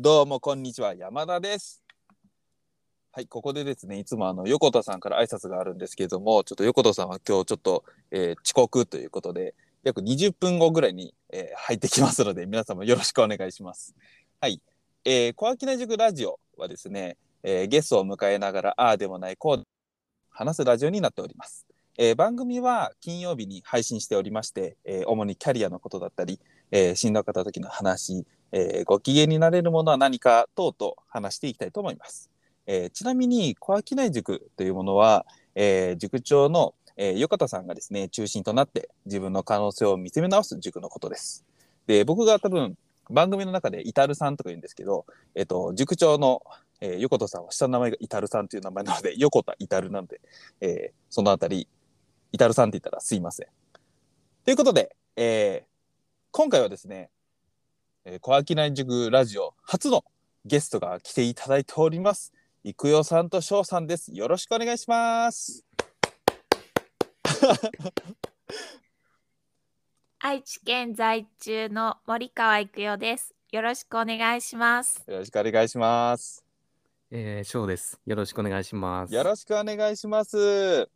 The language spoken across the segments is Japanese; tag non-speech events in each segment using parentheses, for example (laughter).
どうもこんにちは山田です。はいここでですねいつもあの横田さんから挨拶があるんですけれどもちょっと横田さんは今日ちょっと、えー遅刻ということで約20分後ぐらいに、えー入ってきますので皆様よろしくお願いします。はい、えー、小商塾ラジオはですね、えーゲストを迎えながらああでもないこう話すラジオになっております。えー番組は金曜日に配信しておりまして、えー主にキャリアのことだったり、えー、死んだ方時の話、えーご機嫌になれるものは何か等々話していきたいと思います。えーちなみに小商塾というものは、えー塾長の、えー横田さんがですね中心となって自分の可能性を見つめ直す塾のことです。で僕が多分番組の中でイタルさんとか言うんですけど、えっと塾長の、えー横田さんは下の名前がイタルさんという名前なので (laughs) 横田イタルなので、えーそのあたりイタルさんって言ったらすいません。ということで、えー今回はですね、えー、小商塾ラジオ初のゲストが来ていただいております。育代さんと翔さんです。よろしくお願いします。(laughs) 愛知県在住の森川育代です。よろしくお願いします。よろしくお願いします。えー、翔です。よろしくお願いします。よろしくお願いします。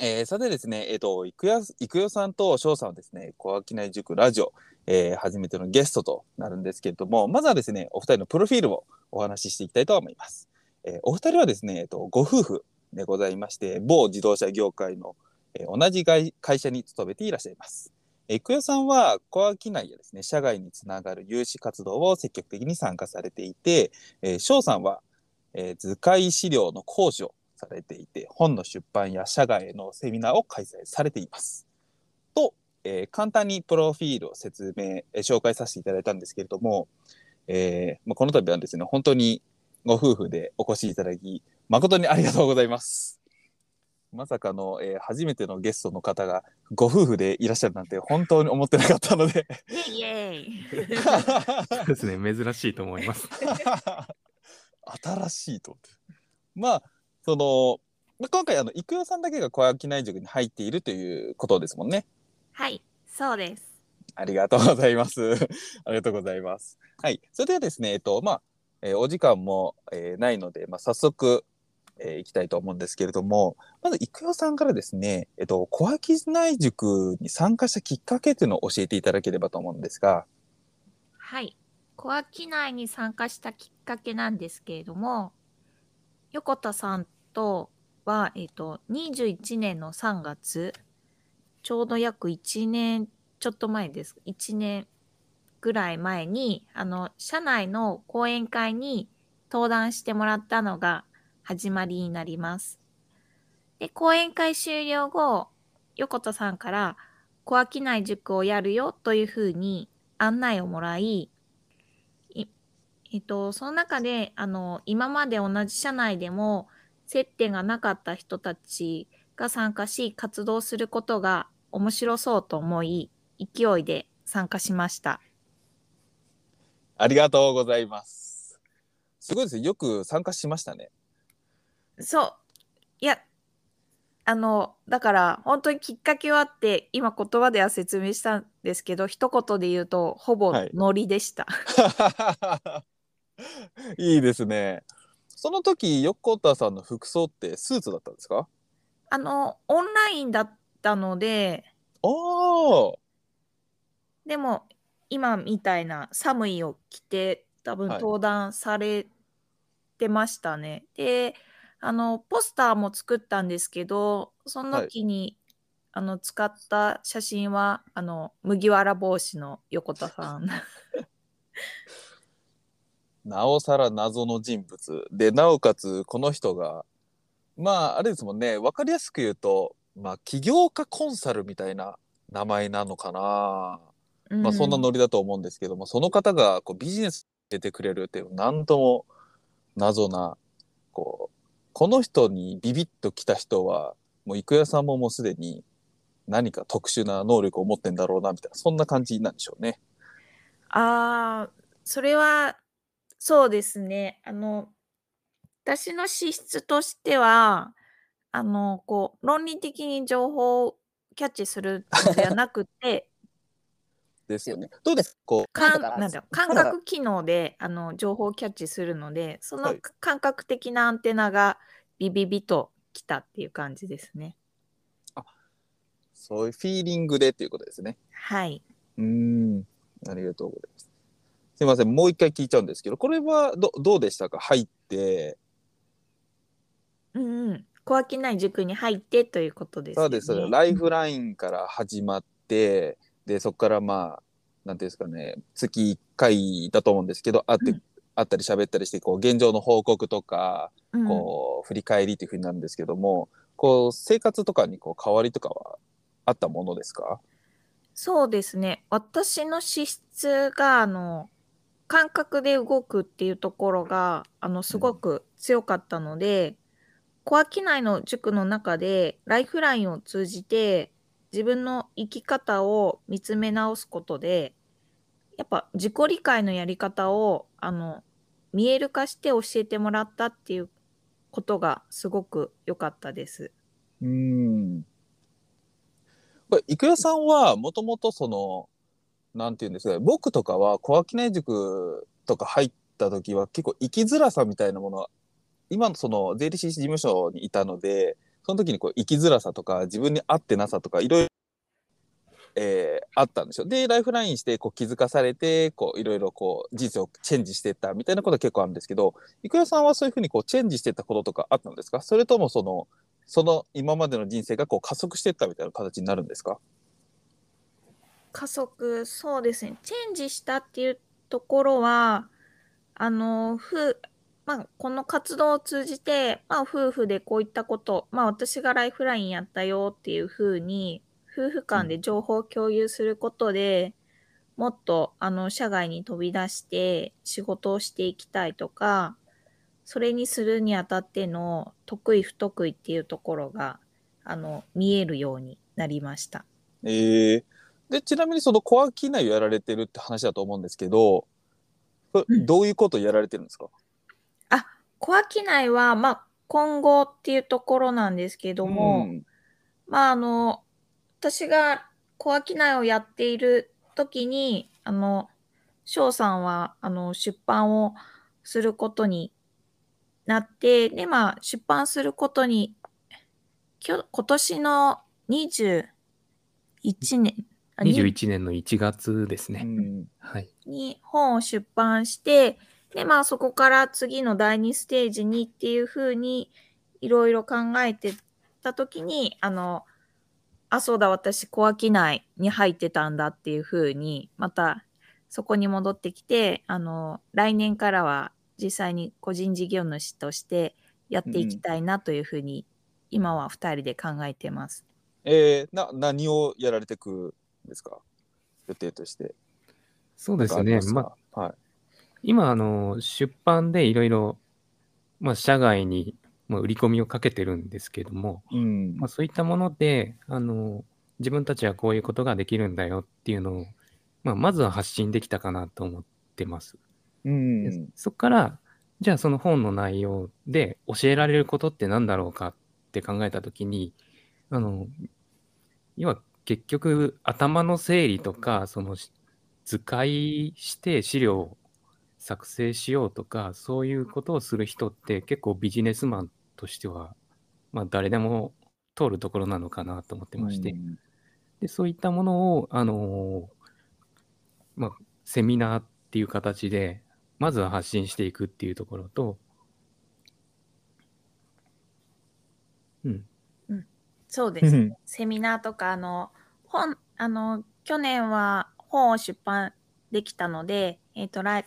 えーさてですね、えっ、と、育代育代さんと翔さんはですね、小商塾ラジオ、えー初めてのゲストとなるんですけれども、まずはですね、お二人のプロフィールをお話ししていきたいと思います。えーお二人はですね、えっ、と、ご夫婦でございまして、某自動車業界の、えー同じ会社に勤めていらっしゃいます。えー育代さんは小商いやですね、社外につながる有志活動を積極的に参加されていて、えー翔さんは、え図解資料の講師をされていて本の出版や社外へのセミナーを開催されています。と、えー簡単にプロフィールを説明、えー紹介させていただいたんですけれども、えーまあ、この度はですね本当にご夫婦でお越しいただき誠にありがとうございます。まさかの、えー初めてのゲストの方がご夫婦でいらっしゃるなんて本当に思ってなかったのでイエーイ (laughs) そうですね。珍しいと思います。(laughs) 新しいと思ってまあそのまあ今回あの育代さんだけが小商塾に入っているということですもんねはい、そうです。ありがとうございます (laughs) ありがとうございますはいそれではですねえっとまあ、えーお時間も、えーないので、まあ、早速えーいきたいと思うんですけれどもまず育代さんからですね、えっと、小商塾に参加したきっかけというのを教えていただければと思うんですがはい。小商いに参加したきっかけなんですけれども、横田さんとは、えっ、と、21年の3月、ちょうど約1年ちょっと前です。1年ぐらい前に、あの、社内の講演会に登壇してもらったのが始まりになります。で、講演会終了後、横田さんから、小商い塾をやるよというふうに案内をもらい、いえっと、その中で、あの、今まで同じ社内でも接点がなかった人たちが参加し、活動することが面白そうと思い、勢いで参加しました。ありがとうございますすごいですねよく参加しましたねそう。いや、あの、だから、本当にきっかけはあって、今言葉では説明したんですけど、一言で言うと、ほぼはいノリでした。(laughs) いいですね。その時横田さんの服装ってスーツだったんですか？あの、オンラインだったので、でも今みたいな寒いを着て多分はい。登壇されてましたね。であのポスターも作ったんですけどそのはい時に、あの使った写真はあの麦わら帽子の横田さん。(laughs) なおさら謎の人物。でなおかつこの人がまああれですもんね。分かりやすく言うと、まあ、起業家コンサルみたいな名前なのかな、まあ、そんなうノリだと思うんですけども、その方がこうビジネス出てくれるっていうなんとも謎なこうこの人にビビッと来た人はもう郁代さんももうすでに何か特殊な能力を持ってんだろうなみたいなそんな感じなんでしょうね。ああそれはそうですね。あの私の資質としてはあのこう論理的に情報をキャッチするのではなくて (laughs) ですよね。どうです？かこうからなんだろう感覚機能であの情報をキャッチするのでそのはい感覚的なアンテナがビビビときたっていう感じですね。そういうフィーリングでっていうことですね。はい。うーん。ありがとうございます。すいません、もう一回聞いちゃうんですけど、これはどどうでしたか？入って。うんうん。小商い塾に入ってということですよね。そうです、ライフラインから始まって、で、そこからまあ、なんていうんですかね、月1回だと思うんですけど、会って、うん会ったり喋ったりして、こう、現状の報告とか、うんこう、振り返りというふうになるんですけども、こう、生活とかにこう変わりとかはあったものですか？そうですね。私の資質が、あの、感覚で動くっていうところが、あの、すごく強かったので、小商いの塾の中で、ライフラインを通じて、自分の生き方を見つめ直すことで、やっぱ自己理解のやり方を、あの、見える化して教えてもらったっていうことがすごく良かったです。うん。これ、郁代さんは、もともとその、なんていうんですか、僕とかは、小商い塾とか入った時は、結構生きづらさみたいなものは、今のその、税理士事務所にいたので、その時にこう、生きづらさとか、自分に合ってなさとか、いろいろ、えーあったんですよ。で、ライフラインして、こう、気づかされて、こう、いろいろこう、人生をチェンジしていったみたいなことは結構あるんですけど、郁代さんはそういうふうにこう、チェンジしていったこととかあったんですか？それともその、その今までの人生がこう加速していったみたいな形になるんですか？加速、そうですね。チェンジしたっていうところは、あの、ふ、まあ、この活動を通じて、まあ、夫婦でこういったこと、まあ、私がライフラインやったよっていうふうに、夫婦間で情報を共有することで、もっと、あの、社外に飛び出して仕事をしていきたいとか、それにするにあたっての得意不得意っていうところが、あの、見えるようになりました。ええで、ちなみにその小商いをやられてるって話だと思うんですけど、どういうことをやられてるんですか？小商いは、まあ、今後っていうところなんですけども、んまあ、あの、私が小商いをやっている時に、あの、翔さんは、あの、出版をすることになって、で、まあ、出版することに、きょ今年の21年、あに21年の1月ですね。うんはい。に本を出版して、で、まあそこから次の第2ステージにっていうふうにいろいろ考えてたときに、あの、あ、そうだ、私、小商いに入ってたんだっていうふうに、またそこに戻ってきて、あの、来年からは実際に個人事業主としてやっていきたいなというふうに、今は2人で考えてます。えーな、何をやられてくんですか？予定として。そうですね。まあ、あ、はい。今、あの、出版でいろいろ、まあ、社外に、まあ、売り込みをかけてるんですけども、うんまあ、そういったもので、あの、自分たちはこういうことができるんだよっていうのを、まあ、まずは発信できたかなと思ってます。うんでそこから、じゃあその本の内容で教えられることって何だろうかって考えたときに、あの、要は結局頭の整理とか、そのし図解して資料を作成しようとか、そういうことをする人って結構ビジネスマンとしては、まあ誰でも通るところなのかなと思ってまして、うんで、そういったものを、あのーまあ、セミナーっていう形で、まずは発信していくっていうところと、うん、そうですね。セミナーとか、あの、本、あの、去年は本を出版できたので、えっ、と、来、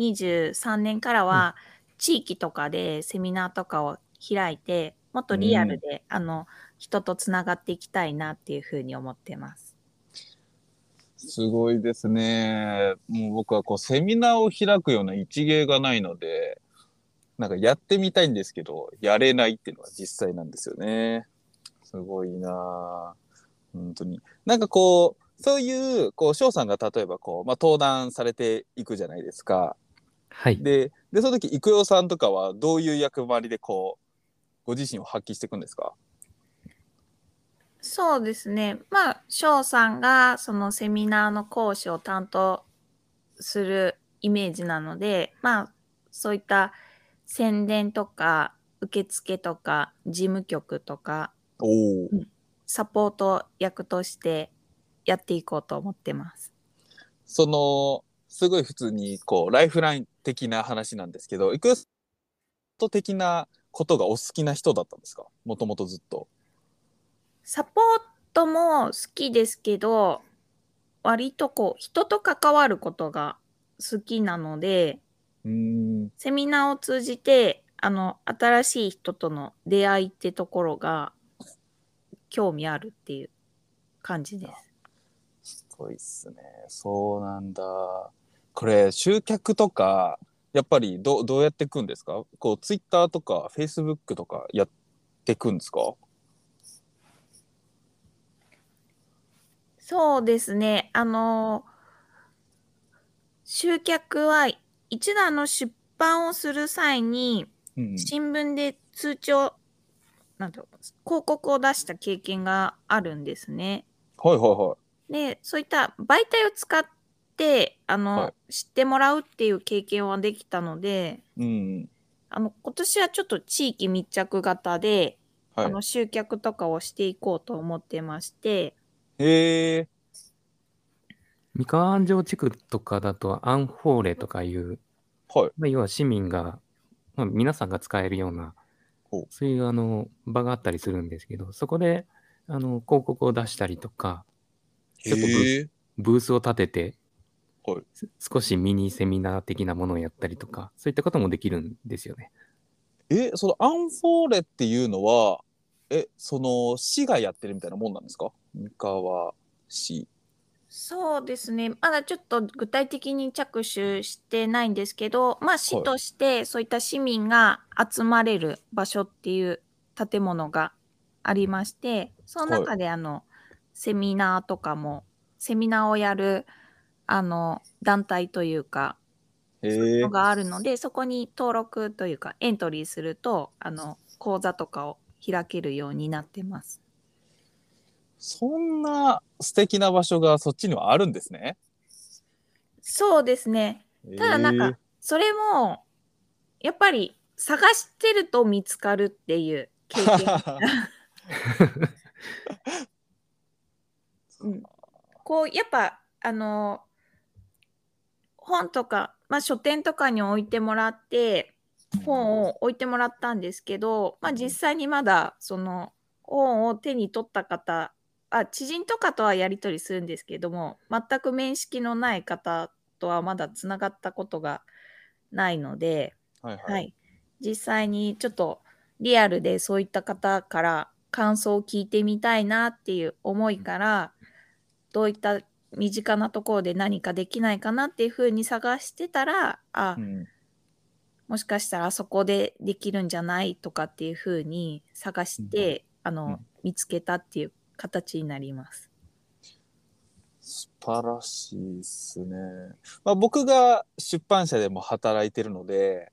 23年からは、地域とかでセミナーとかを開いて、もっとリアルで、あの、人とつながっていきたいなっていうふうに思ってます。すごいですね。もう僕はこうセミナーを開くような一芸がないので、なんかやってみたいんですけど、やれないっていうのは実際なんですよね。すごいなぁ本当に。なんかこう、そういう、こう、翔さんが例えばこう、まあ、登壇されていくじゃないですか。はい。で、で、その時、郁代さんとかはどういう役割でこう、ご自身を発揮していくんですか？そうですね。まあ、翔さんがそのセミナーの講師を担当するイメージなので、まあ、そういった宣伝とか受付とか事務局とか。サポート役としてやっていこうと思ってます。そのすごい普通にこうライフライン的な話なんですけど、イクエスト的なことがお好きな人だったんですか？もともとずっと。サポートも好きですけど、割とこう人と関わることが好きなので、うーん。セミナーを通じて、あの、新しい人との出会いってところが興味あるっていう感じです。すごいっすね。そうなんだ。これ集客とかやっぱりどどうやっていくんですか？こうツイッターとかフェイスブックとかやっていくんですか？そうですね。あの、集客は一度あの出版をする際にうん新聞で通知を、なんだろう広告を出した経験があるんですね。はいはいはい。で、そういった媒体を使って、あの、は知ってもらうっていう経験はできたので、うん。あの、今年はちょっと地域密着型で、はいあ。の、集客とかをしていこうと思ってまして、へえ。三河安城地区とかだとアンフォーレとかいう、はい。まあ、要は市民が、まあ、皆さんが使えるようなそういうあの場があったりするんですけど、そこであの広告を出したりとか、ちょっと。ブースを立てて、はいす少しミニセミナー的なものをやったりとか、そういったこともできるんですよね。え、そのアンフォーレっていうのは、え、その市がやってるみたいなもんなんですか？三河市。そうですね。まだちょっと具体的に着手してないんですけど、まあ市としてそういった市民が集まれる場所っていう建物がありまして、その中であの、セミナーとかも、セミナーをやるあの団体というか、へえの。があるので、そこに登録というかエントリーすると、あの講座とかを開けるようになってます。そんな素敵な場所がそっちにはあるんですね。そうですね。ただなんか、それも、やっぱり探してると見つかるっていう経験。(laughs) うん、こう、やっぱ、あの、本とか、まあ書店とかに置いてもらって、本を置いてもらったんですけど、まあ実際にまだ、その、本を手に取った方、あ、知人とかとはやり取りするんですけども、全く面識のない方とはまだつながったことがないので、はいはい。はい、実際にちょっとリアルでそういった方から感想を聞いてみたいなっていう思いから、どういった身近なところで何かできないかなっていうふうに探してたら、あ、うんもしかしたらあそこでできるんじゃないとかっていうふうに探して、あの、うん見つけたっていう形になります。素晴らしいですね。まあ、僕が出版社でも働いてるので、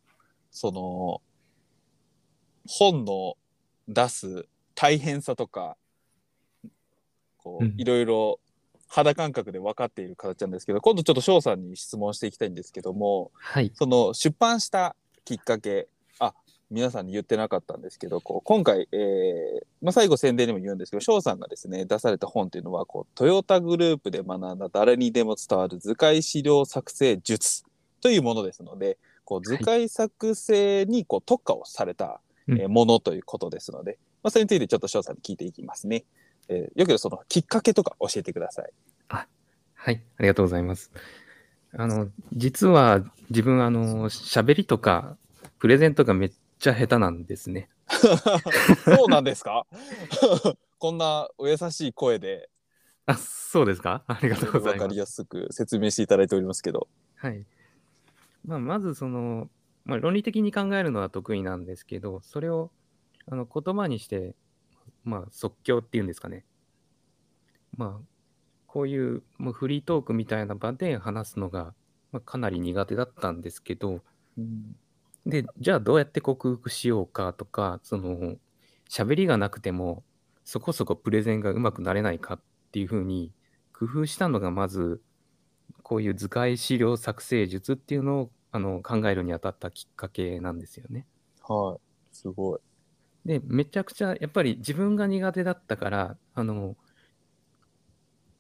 その、本の出す大変さとか、こう、うんいろいろ肌感覚で分かっている形なんですけど、今度ちょっと翔さんに質問していきたいんですけども、はい。その出版したきっかけ、あ、皆さんに言ってなかったんですけど、こう今回、えーまあ、最後宣伝でも言うんですけど、翔さんがですね、出された本っていうのは、こう、トヨタグループで学んだ誰にでも伝わる図解資料作成術というものですので、こう図解作成にこう特化をされた、うんえーものということですので、まあ、それについてちょっと翔さんに聞いていきますね。えーよければそのきっかけとか教えてください。はい。ありがとうございます。あの、実は自分、あの、喋りとか、プレゼントがめっちゃ下手なんですね。(laughs) そうなんですか？(laughs) こんなお優しい声であ、そうですか？ありがとうございます分かり。やすく説明していただいておりますけど。はい。まあ、まずその、まあ、論理的に考えるのは得意なんですけど、それをあの言葉にして、まあ、即興っていうんですかね。まあ、こういうもうフリートークみたいな場で話すのが、まあ、かなり苦手だったんですけど、で、じゃあどうやって克服しようかとか、その、喋りがなくても、そこそこプレゼンがうまくなれないかっていうふうに工夫したのがまずこういう図解資料作成術っていうのをあの考えるにあたったきっかけなんですよね。はい。すごい。でめちゃくちゃやっぱり自分が苦手だったからあの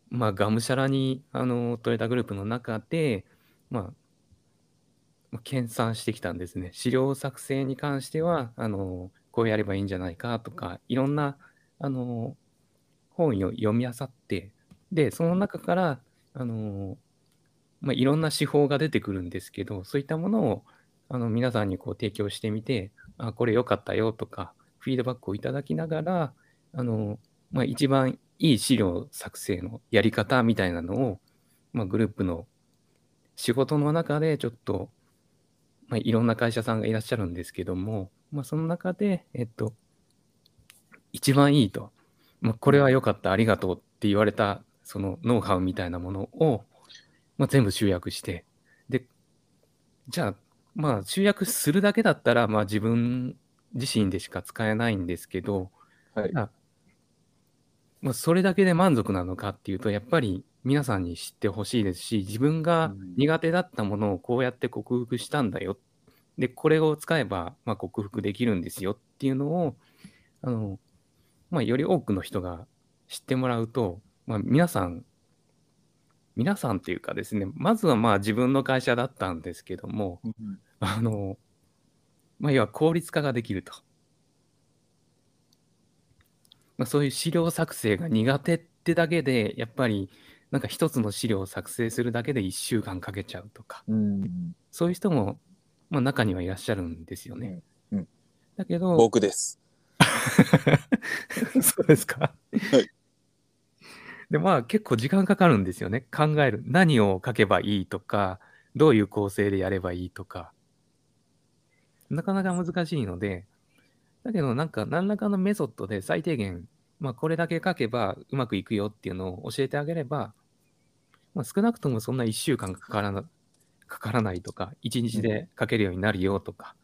まあがむしゃらにあのトレーダーグループの中でまあまあ研鑽してきたんですね。資料作成に関してはあのこうやればいいんじゃないかとかいろんなあの本を読み漁ってでその中からあの、まあ、いろんな手法が出てくるんですけどそういったものをあの皆さんにこう提供してみてあこれ良かったよとかフィードバックをいただきながらあの、まあ、一番いい資料作成のやり方みたいなのを、まあ、グループの仕事の中でちょっと、まあ、いろんな会社さんがいらっしゃるんですけども、まあ、その中で、えっと、一番いいと、まあ、これは良かった、ありがとうって言われた、そのノウハウみたいなものを、まあ、全部集約して、で、じゃあ、まあ、集約するだけだったら、まあ、自分自身でしか使えないんですけど、はい。あまあ、それだけで満足なのかっていうと、やっぱり皆さんに知ってほしいですし、自分がうん苦手だったものをこうやって克服したんだよ。で、これを使えば、まあ、克服できるんですよっていうのを、あの、まあ、より多くの人が知ってもらうと、まあ、皆さん、皆さんっていうかですね、まずはまあ自分の会社だったんですけども、うんあの、まあ、要は効率化ができると。まあ、そういう資料作成が苦手ってだけで、やっぱりなんか一つの資料を作成するだけで1週間かけちゃうとか、うん。そういう人も、まあ、中にはいらっしゃるんですよね。うんうんだけど、僕です。(laughs) そうですか。はいで、まあ結構時間かかるんですよね。考える。何を書けばいいとか、どういう構成でやればいいとか。なかなか難しいので、だけどなんか何らかのメソッドで最低限、まあこれだけ書けばうまくいくよっていうのを教えてあげれば、まあ、少なくともそんな1週間かからなかからないとか、1日で書けるようになるよとか、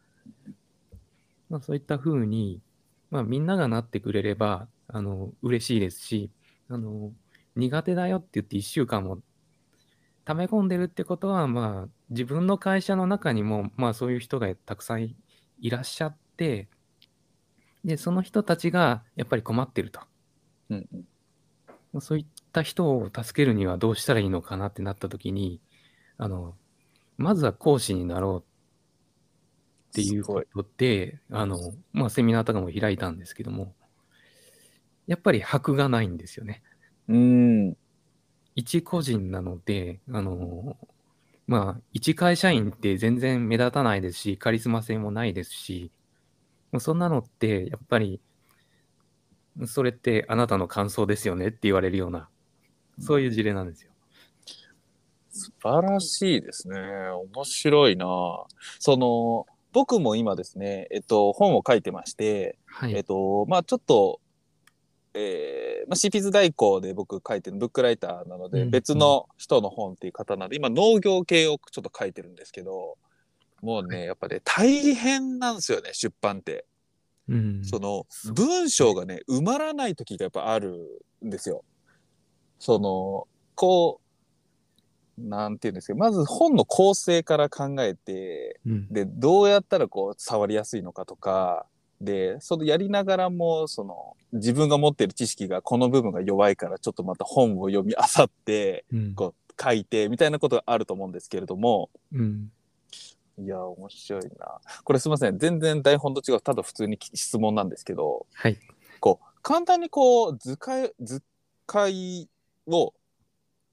まあ、そういったふうに、まあ、みんながなってくれれば、あの、嬉しいですし、あの、苦手だよって言って1週間も溜め込んでるってことは、まあ、自分の会社の中にも、まあ、そういう人がたくさんいいらっしゃって、で、その人たちがやっぱり困ってると。うんうんまあそういった人を助けるにはどうしたらいいのかなってなった時に、あの、まずは講師になろうっていうことで、あの、まあ、セミナーとかも開いたんですけども、やっぱり箔がないんですよね。うん。一個人なので、あの、まあ、一会社員って全然目立たないですし、カリスマ性もないですし、もうそんなのって、やっぱり、それってあなたの感想ですよねって言われるような、そういう事例なんですよ。素晴らしいですね。面白いな。その、僕も今ですね、えっと、本を書いてまして、はい。えっと、まあちょっと、えーまあ、シーピーズ代行で僕書いてるブックライターなので、うん。別の人の本っていう方なので、今農業系をちょっと書いてるんですけど、もうね、やっぱね、大変なんですよね、出版って。うん。その文章がね埋まらない時がやっぱあるんですよ。そのこうなんていうんですかまず本の構成から考えてうん。でどうやったらこう伝わりやすいのかとかでそのやりながらもその自分が持ってる知識がこの部分が弱いからちょっとまた本を読み漁ってうん。こう書いてみたいなことがあると思うんですけれども。うん。いや面白いな。これすいません。全然台本と違うただ普通に質問なんですけど。はい。こう簡単にこう図解図解を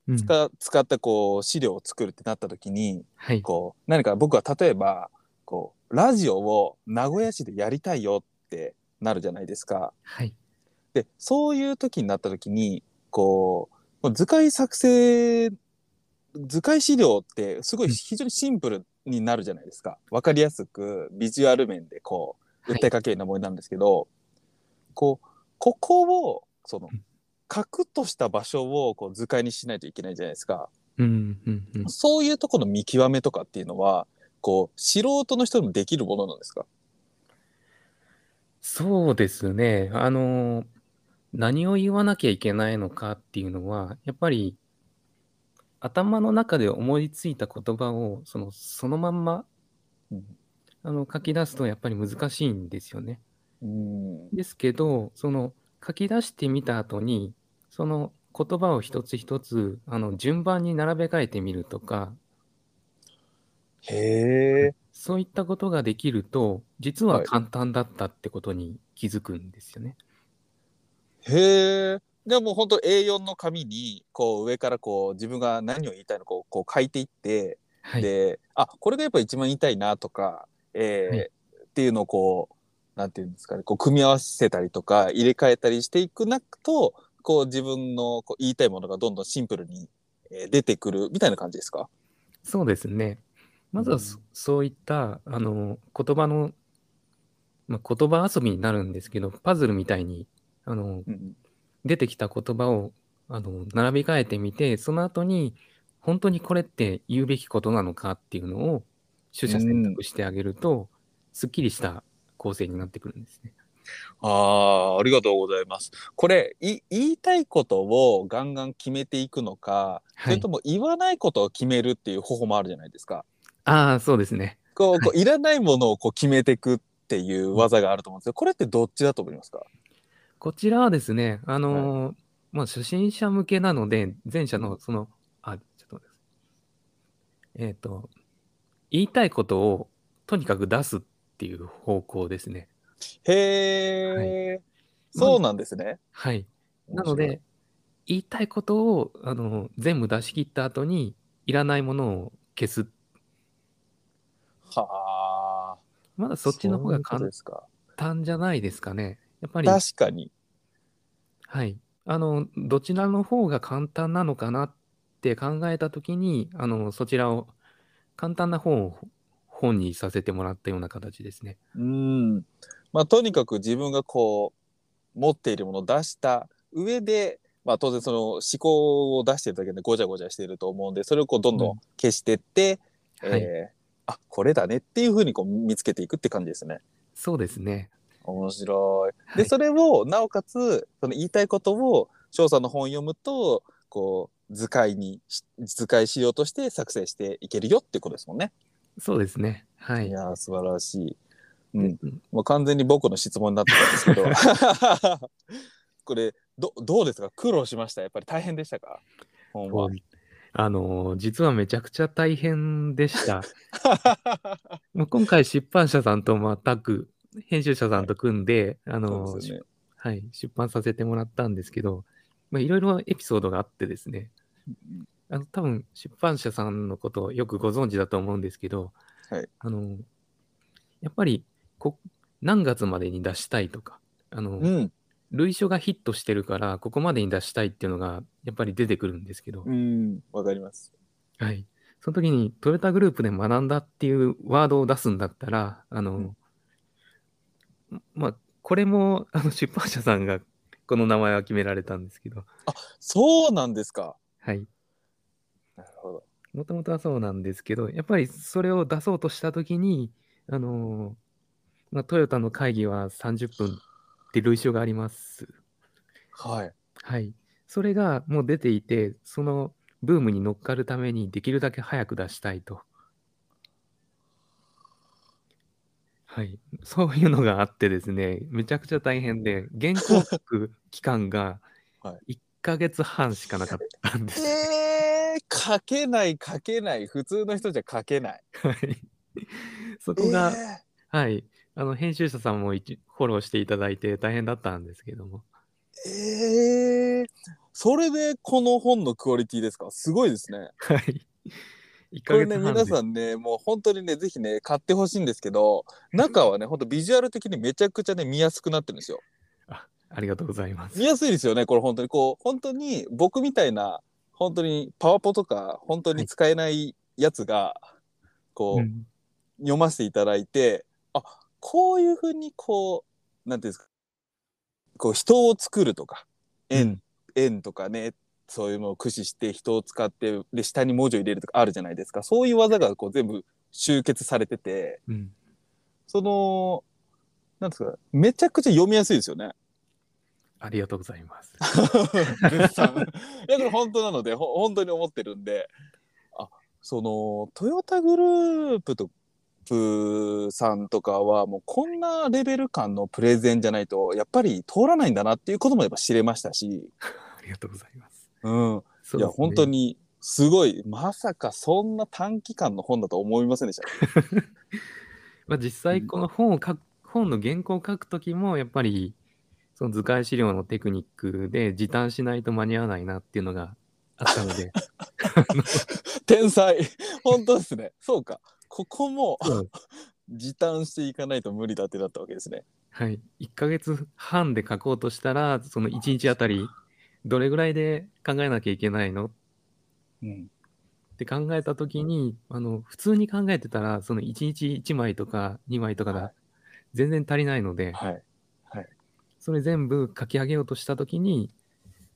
うん。使,、使ったこう資料を作るってなった時にはい。こう何か僕は例えばこうラジオを名古屋市でやりたいよってなるじゃないですか。はい。でそういう時になった時にこう図解作成図解資料ってすごいうん非常にシンプルになるじゃないですか。わかりやすくビジュアル面でこうはい訴えかけるようなものなんですけど、こうここをそのうん核とした場所をこう図解にしないといけないじゃないですか。うんうんうんそういうところの見極めとかっていうのはこう素人の人でもできるものなんですか？そうですね。あの、何を言わなきゃいけないのかっていうのは、やっぱり頭の中で思いついた言葉をそのそのまんまうんあの書き出すとやっぱり難しいんですよね。うんですけど、その書き出してみた後に、その言葉を一つ一つあの順番に並べ替えてみるとか、へえ。そういったことができると、実ははい簡単だったってことに気づくんですよね。へえ。でも本当 A4 の紙にこう上からこう自分が何を言いたいのかをこう書いていって、はい。であこれがやっぱ一番言いたいなとか、えーはいっていうのをこうなんていうんですかねこう組み合わせたりとか入れ替えたりしていくなとこう自分のこう言いたいものがどんどんシンプルに、えー出てくるみたいな感じですか？そうですね。まずはそ,、うんそういったあの言葉の、まあ、言葉遊びになるんですけど、パズルみたいにあのうん出てきた言葉をあの並び替えてみて、その後に本当にこれって言うべきことなのかっていうのを取捨選択してあげると、すっきりした構成になってくるんですね。ああ、ありがとうございます。これ、い言いたいことをガンガン決めていくのか、そはいれと。も言わないことを決めるっていう方法もあるじゃないですか。ああ、そうですね。こう、こういらないものをこう決めていくっていう技があると思うんですけど、これってどっちだと思いますか？こちらはですね、あのーまあ、初心者向けなので、前者のその、あ、ちょっと待って。えっ、と、言いたいことをとにかく出すっていう方向ですね。へえ、そうなんですね。はい。なので、言いたいことを、あの全部出し切った後に、いらないものを消す。はあ。まだそっちの方が簡。単じゃないですかね。やっぱり、確かに。はい。あの、どちらの方が簡単なのかなって考えたときに、あの、そちらを、簡単な方を本にさせてもらったような形ですね。うん。まあ、とにかく自分がこう、持っているものを出した上で、まあ、当然その思考を出してるだけでごちゃごちゃしていると思うんで、それをこうどんどうんん消してって、はい。えーあ、これだねっていうふうにこう見つけていくって感じですね。そうですね。面白い。で、はいそれを、なおかつ、その言いたいことを、翔さんの本を読むと、こう、図解にし、図解しようとして作成していけるよっていうことですもんね。そうですね。はいい。やー、素晴らしい。うん。うんもう完全に僕の質問になってたんですけど。(laughs) これ、ど、どうですか？苦労しました？やっぱり大変でしたか？本は。あの、実はめちゃくちゃ大変でした。(laughs) まあ今回出版社さんと全く編集者さんと組んで、あそのうですよね。はい、出版させてもらったんですけど、まあ、いろいろエピソードがあってですね、あの多分出版社さんのことをよくご存知だと思うんですけど、はいあのやっぱりこ何月までに出したいとか、あのうん。類書がヒットしてるから、ここまでに出したいっていうのがやっぱり出てくるんですけど、うん。わかります。はい。その時にトヨタグループで学んだっていうワードを出すんだったら、あの、まあ、これもあの出版社さんがこの名前は決められたんですけど、そうなんですか。はい。なるほど。もともとはそうなんですけど、やっぱりそれを出そうとした時に、あのまあ、トヨタの会議は30分って類書があります。はい。はい。それがもう出ていて、そのブームに乗っかるためにできるだけ早く出したいと。はい。そういうのがあってですね、めちゃくちゃ大変で、原稿書く期間が (laughs) は1ヶ月半しかなかったんです。えー、書けない書けない。普通の人じゃ書けない。はい。そこが、えはい。あの、編集者さんも一フォローしていただいて大変だったんですけども。ー、えーそれでこの本のクオリティですか？すごいですね。はい。1ヶこれね。皆さんね、もう本当にね、ぜひね、買ってほしいんですけど、中はね、本当ビジュアル的にめちゃくちゃね、見やすくなってるんですよ。あありがとうございます見。やすいですよね、これ本当に。こう、本当に僕みたいな、本当にパワポとか、本当に使えないやつが、こう、うん読ませていただいて、あ、こういうふうにこう、なんていうんですか、こう人を作るとか、円、円とかね、そういうのを駆使して人を使って、で、下に文字を入れるとかあるじゃないですか。そういう技がこう全部集結されてて、うん。その、なんですか、めちゃくちゃ読みやすいですよね。ありがとうございます。(laughs) いやこれ本当なのでほ本当に思ってるんであそのトヨタグループとプさんとかはもうこんなレベル感のプレゼンじゃないとやっぱり通らないんだなっていうこともやっぱ知れましたし、(laughs) ありがとうございます。うん、ねいや本当。にすごいまさかそんな短期間の本だと思いませんでした？(laughs) まあ、実際この本を書く、本の原稿を書くときも、やっぱり、その図解資料のテクニックで時短しないと間に合わないなっていうのがあったので、(laughs) 天才本当ですねそうかここも (laughs) 時短していかないと無理だってなったわけですね。はい、1ヶ月半で書こうとしたら、その1日あたり、どれぐらいで考えなきゃいけないの？うん。って考えたときに、あの、普通に考えてたら、その1日1枚とか2枚とかはい。だ、全然足りないので、はい。それ全部書き上げようとしたときに、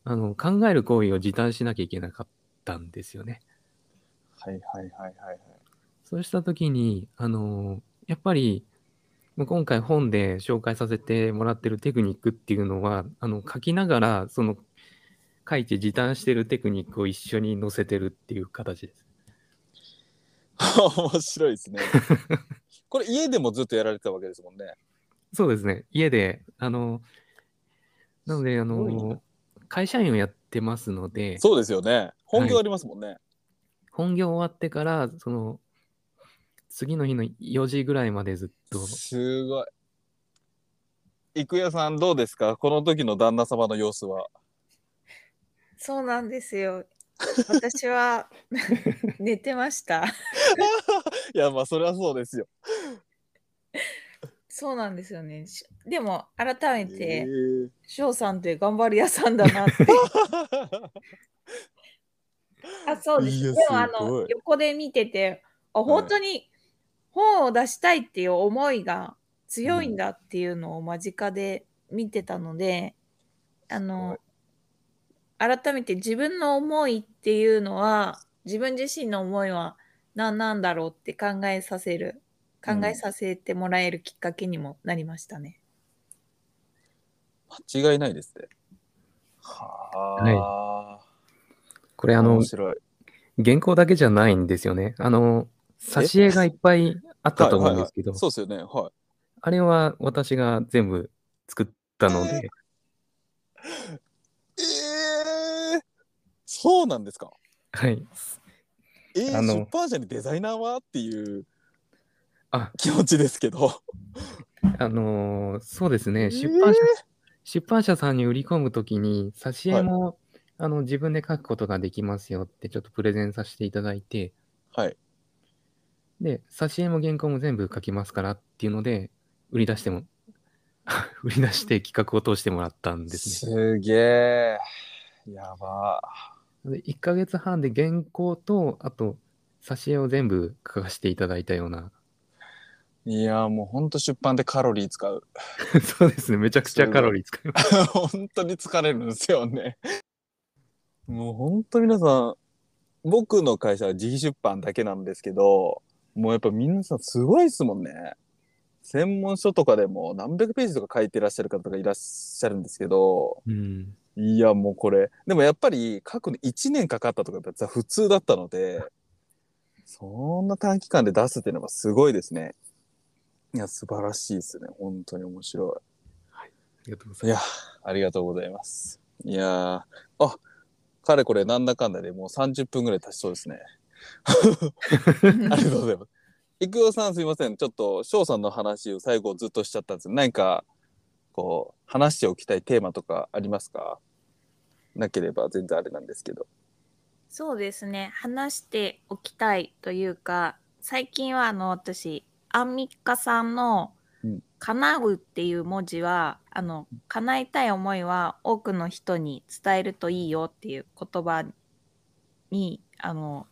あの、考える行為を時短しなきゃいけなかったんですよね。はいはいはいはいはい。そうしたときに、あの、やっぱり、まあ今回本で紹介させてもらってるテクニックっていうのは、あの、書きながら、その、書いて時短してるテクニックを一緒に載せてるっていう形です。(laughs) 面白いですね。(laughs) これ家でもずっとやられてたわけですもんね。そうですね。家で、あの、なので、あの、会社員をやってますので、そうですよね。本業ありますもんね。本業終わってから、その、次の日の4時ぐらいまでずっと、すごい。郁也さんどうですか？この時の旦那様の様子は。そうなんですよ。私は (laughs) 寝てました。(laughs) いやまあそれはそうですよ。そうなんですよね。しでも改めえてー翔さんって頑張り屋さんだなって。(laughs) あ、そうです。でもあの横で見てて、あ本当に本を出したいっていう思いが強いんだっていうのを間近で見てたので、あの改めて自分の思いっていうのは自分自身の思いは何なんだろうって考えさせる考えさせてもらえるきっかけにもなりましたね。間違いないですね。はあ。これあの面、白い。原稿だけじゃないんですよね。あの、挿絵がいっぱいあったと思うんですけど、そうですよね。はい。あれは私が全部作ったので、えー、そうなんですか？はい。えー、あの出版社にデザイナーは？っていうあ気持ちですけど。あのーそうですね、えー出版社、出版社さんに売り込むときに、挿絵も、あの自分で書くことができますよってちょっとプレゼンさせていただいて、はい。で、挿絵も原稿も全部書きますからっていうので、売り出しても、(laughs) 売り出して企画を通してもらったんですね。すげえ。やば。で1ヶ月半で原稿と、あと、挿絵を全部書かせていただいたような、いや、もうほんと出版でカロリー使う。(laughs) そうですね、めちゃくちゃカロリー使います。(laughs) 本当に疲れるんですよね。もう本当皆さん、僕の会社は自費出版だけなんですけど、もうやっぱ皆さんすごいですもんね。専門書とかでも何百ページとか書いてらっしゃる方がいらっしゃるんですけど、うん。いやもうこれ、でもやっぱり書くの1年かかったとかだったら普通だったので、そんな短期間で出すっていうのがすごいですね。いや、素晴らしいですね。本当に面白い。ありがとうございまいや、ありがとうございます。いやー、あ、かれこれなんだかんだでもう30分ぐらい経ちそうですね。(laughs) ありがとうございます。育代さんすいません。ちょっと翔さんの話を最後ずっとしちゃったんです何かこう話しておきたいテーマとかありますか？なければ全然あれなんですけど。そうですね話しておきたいというか最近はあの私アンミカさんのうん「叶う」っていう文字はあの叶えたい思いは多くの人に伝えるといいよっていう言葉にあの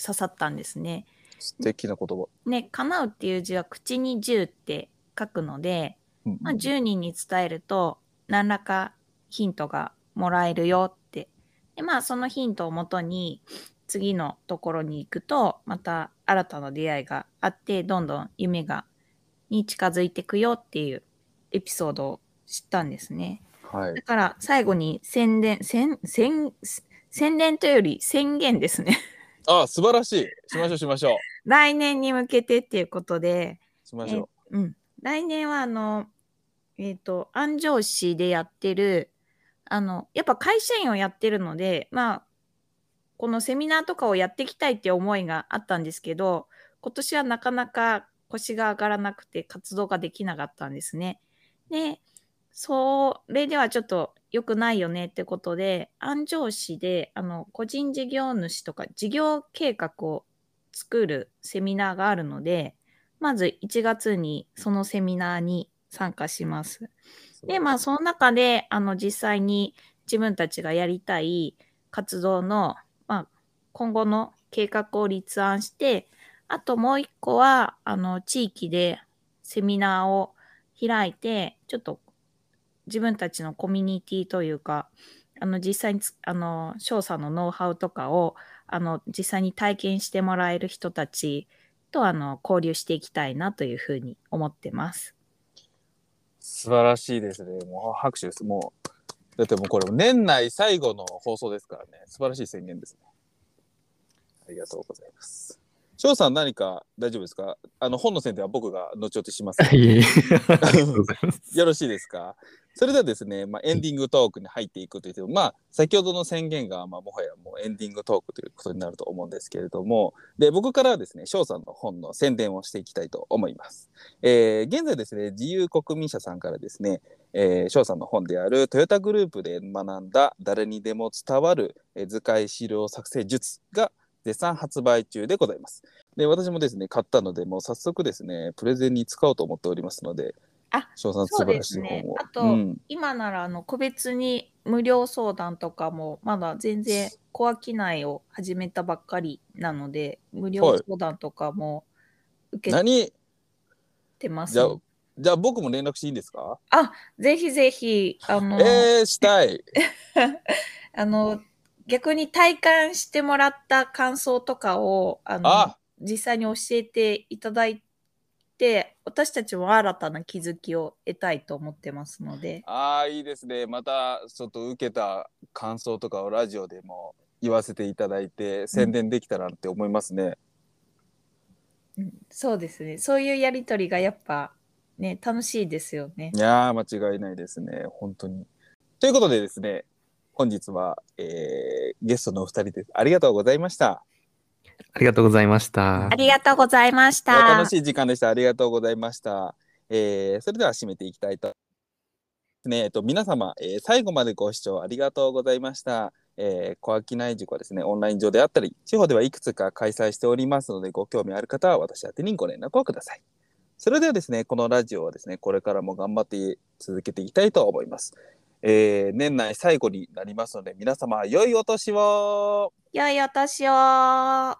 刺さったんですね。素敵な言葉。ね、叶うっていう字は口に10って書くので、うんまあ、10人に伝えると何らかヒントがもらえるよって。で、まあそのヒントをもとに次のところに行くとまた新たな出会いがあってどんどん夢がに近づいていくよっていうエピソードを知ったんですね。はいだ。から最後に宣伝、宣、宣、宣伝というより宣言ですね。あ、素晴らしい。しましょう、しましょう。来年に向けてっていうことで、しましょうん。来年はあの、えっ、と、安城市でやってる、あの、やっぱ会社員をやってるので、まあ、このセミナーとかをやっていきたいって思いがあったんですけど、今年はなかなか腰が上がらなくて活動ができなかったんですね。で、それではちょっと良くないよねってことで、安城市であの個人事業主とか事業計画を作るセミナーがあるので、まず1月にそのセミナーに参加します。う。で、まあ、その中で、あの、実際に自分たちがやりたい活動の、まあ、今後の計画を立案して、あともう一個は、あの、地域でセミナーを開いて、ちょっと自分たちのコミュニティというか、あの、実際に、あの、翔さんのノウハウとかを、あの、実際に体験してもらえる人たちと、あの、交流していきたいなというふうに思ってます。素晴らしいですね。もう拍手です。もう、だってもうこれ年内最後の放送ですからね。素晴らしい宣言ですね。ありがとうございます。翔さん何か大丈夫ですか？あの本の宣伝は僕が後ほどします。(laughs) (laughs) よろしいですか？それではですね、まあ、エンディングトークに入っていくといっても、まあ、先ほどの宣言が、まあ、もはやもうエンディングトークということになると思うんですけれども、で、僕からはですね、翔さんの本の宣伝をしていきたいと思います。えー現在ですね、自由国民社さんからですね、えー翔さんの本であるトヨタグループで学んだ誰にでも伝わるえー図解資料作成術が絶賛発売中でございます。で、私もですね、買ったので、もう早速ですね、プレゼンに使おうと思っておりますので、あ翔さん素晴らしい本を。あとうん。今ならあの個別に無料相談とかもまだ全然コア機内を始めたばっかりなので無料はい相談とかも受け何てます、じゃあ、じゃあ僕も連絡していいんですか？ぜひぜひあの、えー、したい。(laughs) あの逆に体感してもらった感想とかをあのあ実際に教えていただいて私たちも新たな気づきを得たいと思ってますのであーいいですね。またちょっと受けた感想とかをラジオでも言わせていただいて宣伝できたらって思いますね。うんそうですね。そういうやりとりがやっぱね、楽しいですよねい。やー間違いないですね。本当に。ということでですね、本日は、えーゲストのお二人です。ありがとうございました。ありがとうございましたあ。りがとうございました。楽しい時間でした。ありがとうございました。えーそれでは締めていきたいと。ねえっと、皆様、えー最後までご視聴ありがとうございました。えー、小商い塾はですね、オンライン上であったり、地方ではいくつか開催しておりますので、ご興味ある方は私宛てにご連絡をください。それではですね、このラジオはですね、これからも頑張って続けていきたいと思います。えー、年内最後になりますので皆様良いお年を。良いお年を。